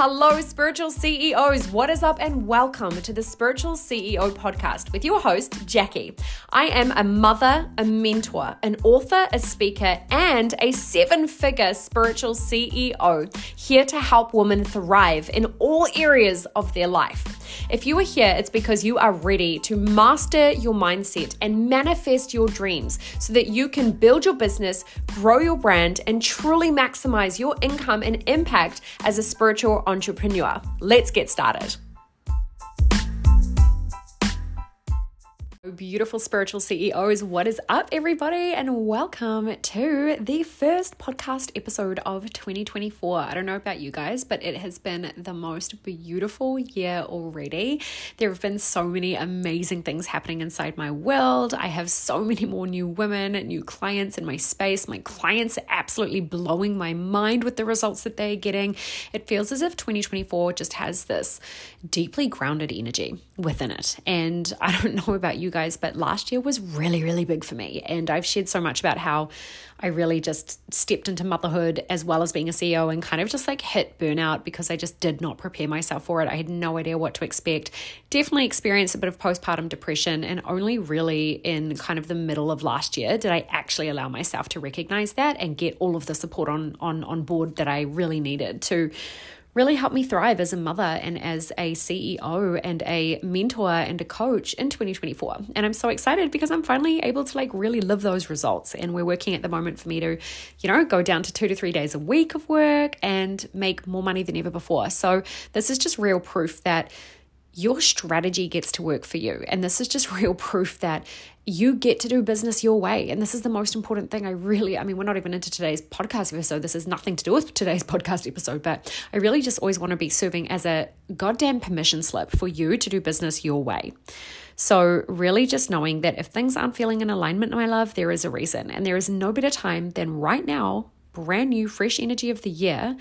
Hello, spiritual CEOs. What is up, and welcome to the Spiritual CEO podcast with your host, Jacqui. I am a mother, a mentor, an author, a speaker, and a seven figure spiritual CEO here to help women thrive in all areas of their life. If you are here, it's because you are ready to master your mindset and manifest your dreams so that you can build your business, grow your brand, and truly maximize your income and impact as a spiritual entrepreneur. Let's get started. Beautiful spiritual CEOs, what is up, everybody? And welcome to the first podcast episode of 2024. I don't know about you guys, but it has been the most beautiful year already. There have been so many amazing things happening inside my world. I have so many more new women, new clients in my space. My clients are absolutely blowing my mind with the results that they're getting. It feels as if 2024 just has this deeply grounded energy within it. And I don't know about you guys guys, but last year was really, really big for me. And I've shared so much about how I really just stepped into motherhood as well as being a CEO and kind of just like hit burnout because I just did not prepare myself for it. I had no idea what to expect. Definitely experienced a bit of postpartum depression, and only really in kind of the middle of last year did I actually allow myself to recognize that and get all of the support on on on board that I really needed to really helped me thrive as a mother and as a CEO and a mentor and a coach in 2024. And I'm so excited because I'm finally able to like really live those results. And we're working at the moment for me to, you know, go down to two to three days a week of work and make more money than ever before. So this is just real proof that your strategy gets to work for you. And this is just real proof that you get to do business your way. And this is the most important thing. I really, I mean, we're not even into today's podcast episode. This has nothing to do with today's podcast episode, but I really just always want to be serving as a goddamn permission slip for you to do business your way. So, really, just knowing that if things aren't feeling in alignment, my love, there is a reason. And there is no better time than right now, brand new, fresh energy of the year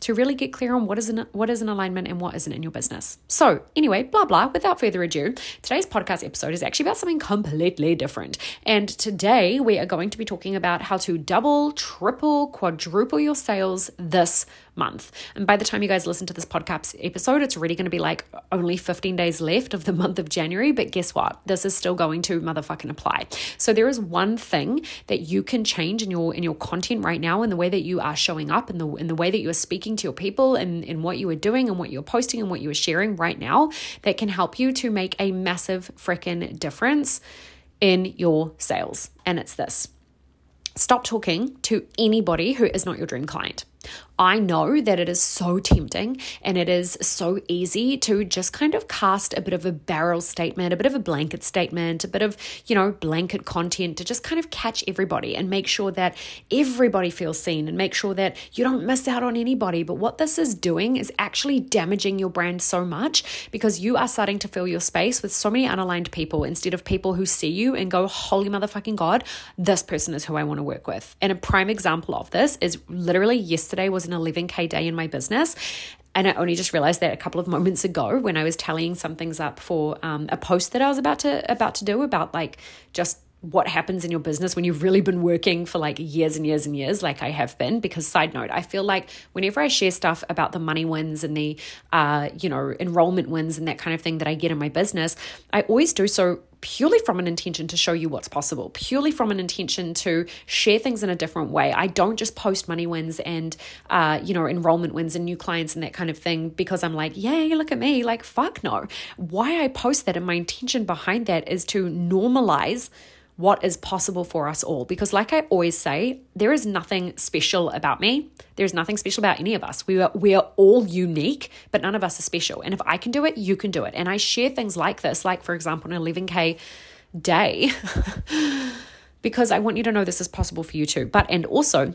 to really get clear on what is in what is an alignment and what isn't in your business. So, anyway, blah blah, without further ado, today's podcast episode is actually about something completely different. And today we are going to be talking about how to double, triple, quadruple your sales this month. And by the time you guys listen to this podcast episode, it's really going to be like only 15 days left of the month of January. But guess what? This is still going to motherfucking apply. So there is one thing that you can change in your in your content right now, in the way that you are showing up, in the in the way that you are speaking to your people, and in what you are doing, and what you're posting, and what you are sharing right now, that can help you to make a massive freaking difference in your sales. And it's this. Stop talking to anybody who is not your dream client. I know that it is so tempting and it is so easy to just kind of cast a bit of a barrel statement, a bit of a blanket statement, a bit of, you know, blanket content to just kind of catch everybody and make sure that everybody feels seen and make sure that you don't miss out on anybody. But what this is doing is actually damaging your brand so much because you are starting to fill your space with so many unaligned people instead of people who see you and go, holy motherfucking God, this person is who I want to work with. And a prime example of this is literally yesterday was an 11K day in my business. And I only just realized that a couple of moments ago when I was tallying some things up for um, a post that I was about to about to do about like just what happens in your business when you've really been working for like years and years and years, like I have been. Because, side note, I feel like whenever I share stuff about the money wins and the, uh, you know, enrollment wins and that kind of thing that I get in my business, I always do so purely from an intention to show you what's possible, purely from an intention to share things in a different way. I don't just post money wins and, uh, you know, enrollment wins and new clients and that kind of thing because I'm like, yay, look at me. Like, fuck no. Why I post that and my intention behind that is to normalize what is possible for us all. Because, like I always say, there is nothing special about me. There's nothing special about any of us. We are, we are all unique, but none of us are special. And if I can do it, you can do it. And I share things like this, like, for example, an 11K day, because I want you to know this is possible for you too. But, and also,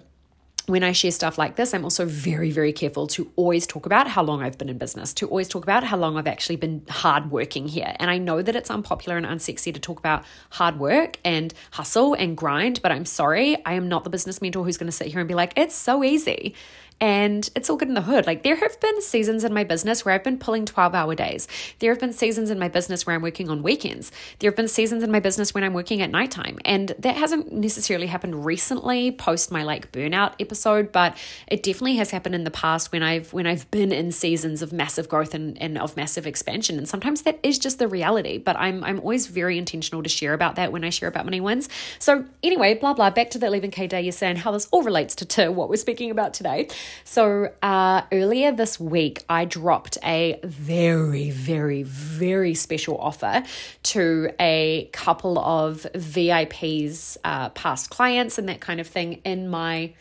when I share stuff like this, I'm also very, very careful to always talk about how long I've been in business, to always talk about how long I've actually been hard working here. And I know that it's unpopular and unsexy to talk about hard work and hustle and grind, but I'm sorry, I am not the business mentor who's going to sit here and be like, it's so easy. And it's all good in the hood. Like there have been seasons in my business where I've been pulling 12 hour days. There have been seasons in my business where I'm working on weekends. There have been seasons in my business when I'm working at nighttime. And that hasn't necessarily happened recently post my like burnout episode, but it definitely has happened in the past when I've when I've been in seasons of massive growth and, and of massive expansion. And sometimes that is just the reality. But I'm I'm always very intentional to share about that when I share about money wins. So anyway, blah blah, back to the 11k day you're saying how this all relates to, to what we're speaking about today. So uh earlier this week I dropped a very, very, very special offer to a couple of VIPs, uh, past clients, and that kind of thing in my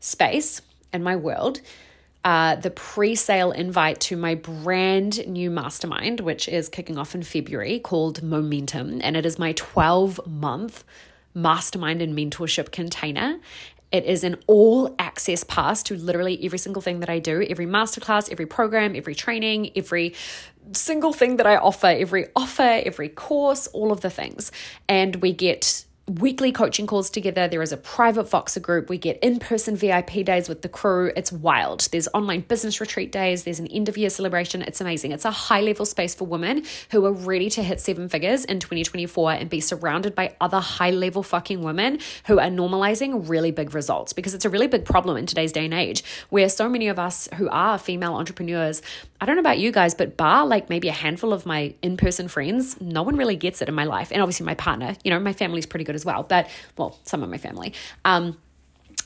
space, in my world. Uh, the pre sale invite to my brand new mastermind, which is kicking off in February called Momentum. And it is my 12 month mastermind and mentorship container. It is an all access pass to literally every single thing that I do, every masterclass, every program, every training, every single thing that I offer, every offer, every course, all of the things. And we get weekly coaching calls together. There is a private Voxer group. We get in person VIP days with the crew. It's wild. There's online business retreat days. There's an end of year celebration. It's amazing. It's a high level space for women who are ready to hit seven figures in 2024 and be surrounded by other high level fucking women who are normalizing really big results because it's a really big problem in today's day and age where so many of us who are female entrepreneurs, I don't know about you guys, but bar like maybe a handful of my in person friends, no one really gets it in my life. And obviously my partner, you know, my family's pretty good as well, but well, some of my family. Um,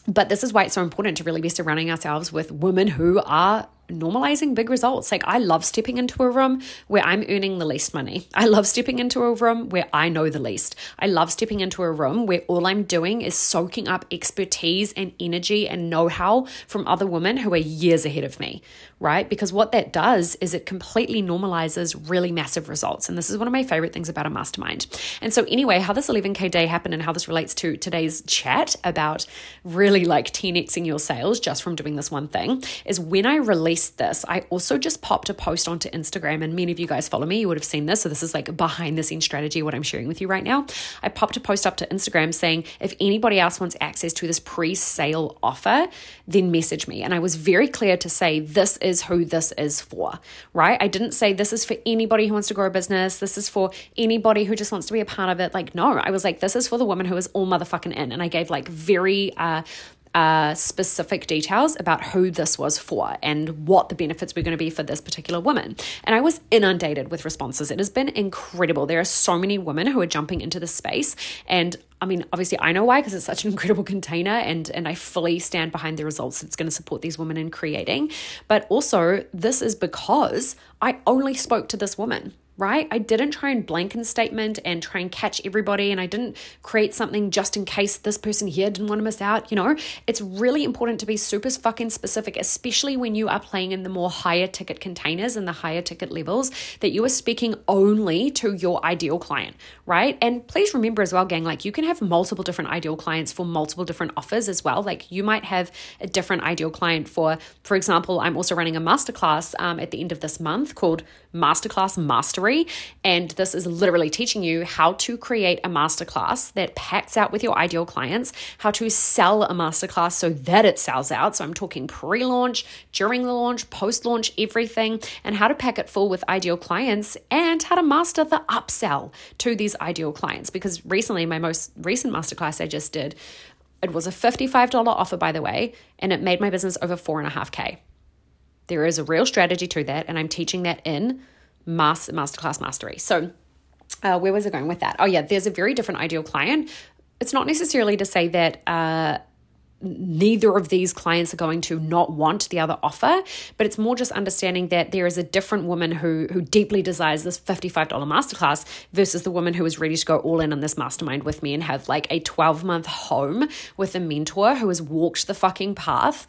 but this is why it's so important to really be surrounding ourselves with women who are normalizing big results. Like, I love stepping into a room where I'm earning the least money. I love stepping into a room where I know the least. I love stepping into a room where all I'm doing is soaking up expertise and energy and know how from other women who are years ahead of me, right? Because what that does is it completely normalizes really massive results. And this is one of my favorite things about a mastermind. And so, anyway, how this 11K day happened and how this relates to today's chat about really like 10xing your sales just from doing this one thing is when I released this, I also just popped a post onto Instagram, and many of you guys follow me, you would have seen this. So, this is like behind the scenes strategy, what I'm sharing with you right now. I popped a post up to Instagram saying, if anybody else wants access to this pre sale offer, then message me. And I was very clear to say, this is who this is for, right? I didn't say this is for anybody who wants to grow a business, this is for anybody who just wants to be a part of it. Like, no, I was like, this is for the woman who is all motherfucking in. And I gave like very, uh, uh, specific details about who this was for and what the benefits were going to be for this particular woman. And I was inundated with responses. It has been incredible. There are so many women who are jumping into this space. And I mean, obviously, I know why because it's such an incredible container, and and I fully stand behind the results it's going to support these women in creating. But also, this is because I only spoke to this woman right? I didn't try and blanket statement and try and catch everybody, and I didn't create something just in case this person here didn't want to miss out. You know, it's really important to be super fucking specific, especially when you are playing in the more higher ticket containers and the higher ticket levels, that you are speaking only to your ideal client, right? And please remember as well, gang, like you can have multiple different ideal clients for multiple different offers as well. Like you might have a different ideal client for, for example, I'm also running a masterclass um, at the end of this month called Masterclass Mastery. And this is literally teaching you how to create a masterclass that packs out with your ideal clients, how to sell a masterclass so that it sells out. So I'm talking pre launch, during the launch, post launch, everything, and how to pack it full with ideal clients and how to master the upsell to these ideal clients. Because recently, my most recent masterclass I just did, it was a $55 offer, by the way, and it made my business over four and a half K. There is a real strategy to that, and I'm teaching that in Mas- Masterclass Mastery. So, uh, where was I going with that? Oh, yeah, there's a very different ideal client. It's not necessarily to say that. Uh, neither of these clients are going to not want the other offer but it's more just understanding that there is a different woman who who deeply desires this $55 masterclass versus the woman who is ready to go all in on this mastermind with me and have like a 12 month home with a mentor who has walked the fucking path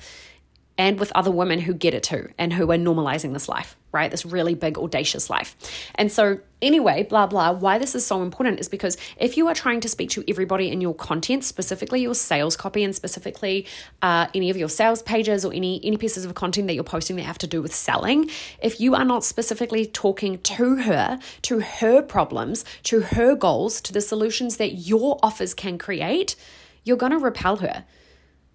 and with other women who get it too and who are normalizing this life, right? This really big, audacious life. And so, anyway, blah, blah, why this is so important is because if you are trying to speak to everybody in your content, specifically your sales copy and specifically uh, any of your sales pages or any, any pieces of content that you're posting that have to do with selling, if you are not specifically talking to her, to her problems, to her goals, to the solutions that your offers can create, you're going to repel her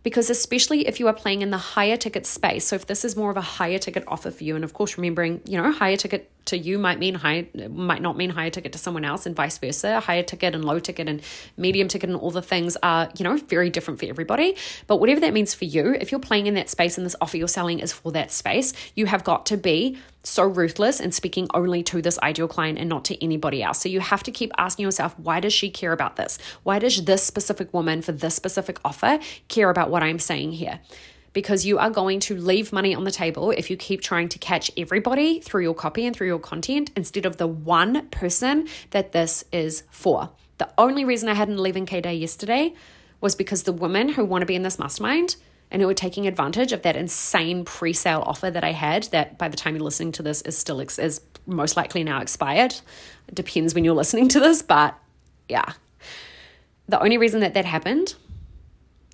because especially if you are playing in the higher ticket space. So if this is more of a higher ticket offer for you and of course remembering you know higher ticket to you might mean high might not mean higher ticket to someone else and vice versa higher ticket and low ticket and medium ticket and all the things are you know very different for everybody but whatever that means for you if you're playing in that space and this offer you're selling is for that space you have got to be so ruthless and speaking only to this ideal client and not to anybody else. So you have to keep asking yourself, why does she care about this? Why does this specific woman for this specific offer care about what I'm saying here? Because you are going to leave money on the table if you keep trying to catch everybody through your copy and through your content instead of the one person that this is for. The only reason I hadn't leaving K Day yesterday was because the women who want to be in this mastermind and who are taking advantage of that insane pre-sale offer that I had that by the time you're listening to this is still ex- is most likely now expired. It depends when you're listening to this, but yeah. The only reason that that happened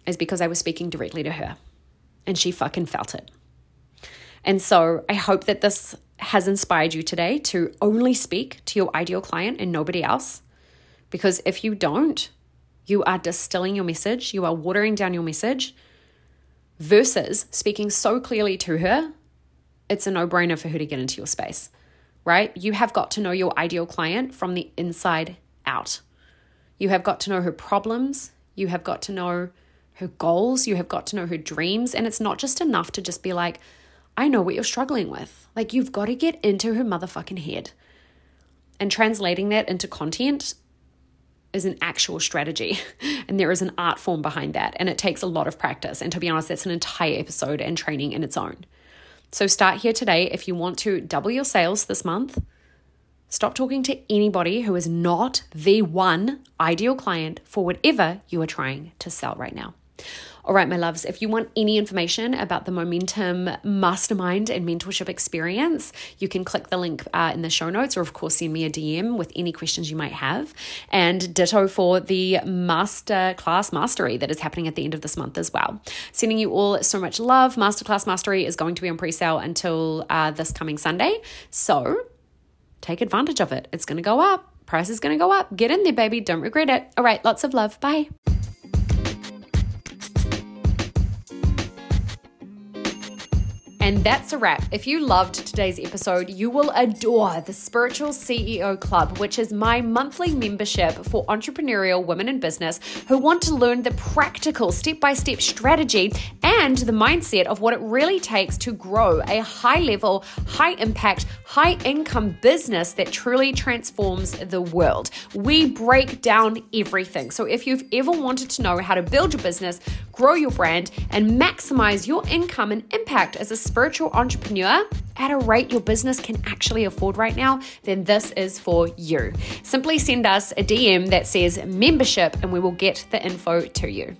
is because I was speaking directly to her and she fucking felt it. And so I hope that this has inspired you today to only speak to your ideal client and nobody else. Because if you don't, you are distilling your message, you are watering down your message, versus speaking so clearly to her, it's a no brainer for her to get into your space, right? You have got to know your ideal client from the inside out. You have got to know her problems. You have got to know her goals. You have got to know her dreams. And it's not just enough to just be like, I know what you're struggling with. Like, you've got to get into her motherfucking head. And translating that into content is an actual strategy and there is an art form behind that and it takes a lot of practice and to be honest that's an entire episode and training in its own so start here today if you want to double your sales this month stop talking to anybody who is not the one ideal client for whatever you are trying to sell right now all right, my loves, if you want any information about the Momentum Mastermind and Mentorship Experience, you can click the link uh, in the show notes or, of course, send me a DM with any questions you might have. And ditto for the Masterclass Mastery that is happening at the end of this month as well. Sending you all so much love. Masterclass Mastery is going to be on pre sale until uh, this coming Sunday. So take advantage of it. It's going to go up. Price is going to go up. Get in there, baby. Don't regret it. All right, lots of love. Bye. And that's a wrap. If you loved today's episode, you will adore the Spiritual CEO Club, which is my monthly membership for entrepreneurial women in business who want to learn the practical step by step strategy and the mindset of what it really takes to grow a high level, high impact, high income business that truly transforms the world. We break down everything. So if you've ever wanted to know how to build your business, grow your brand, and maximize your income and impact as a spiritual entrepreneur at a rate your business can actually afford right now, then this is for you. Simply send us a DM that says membership and we will get the info to you.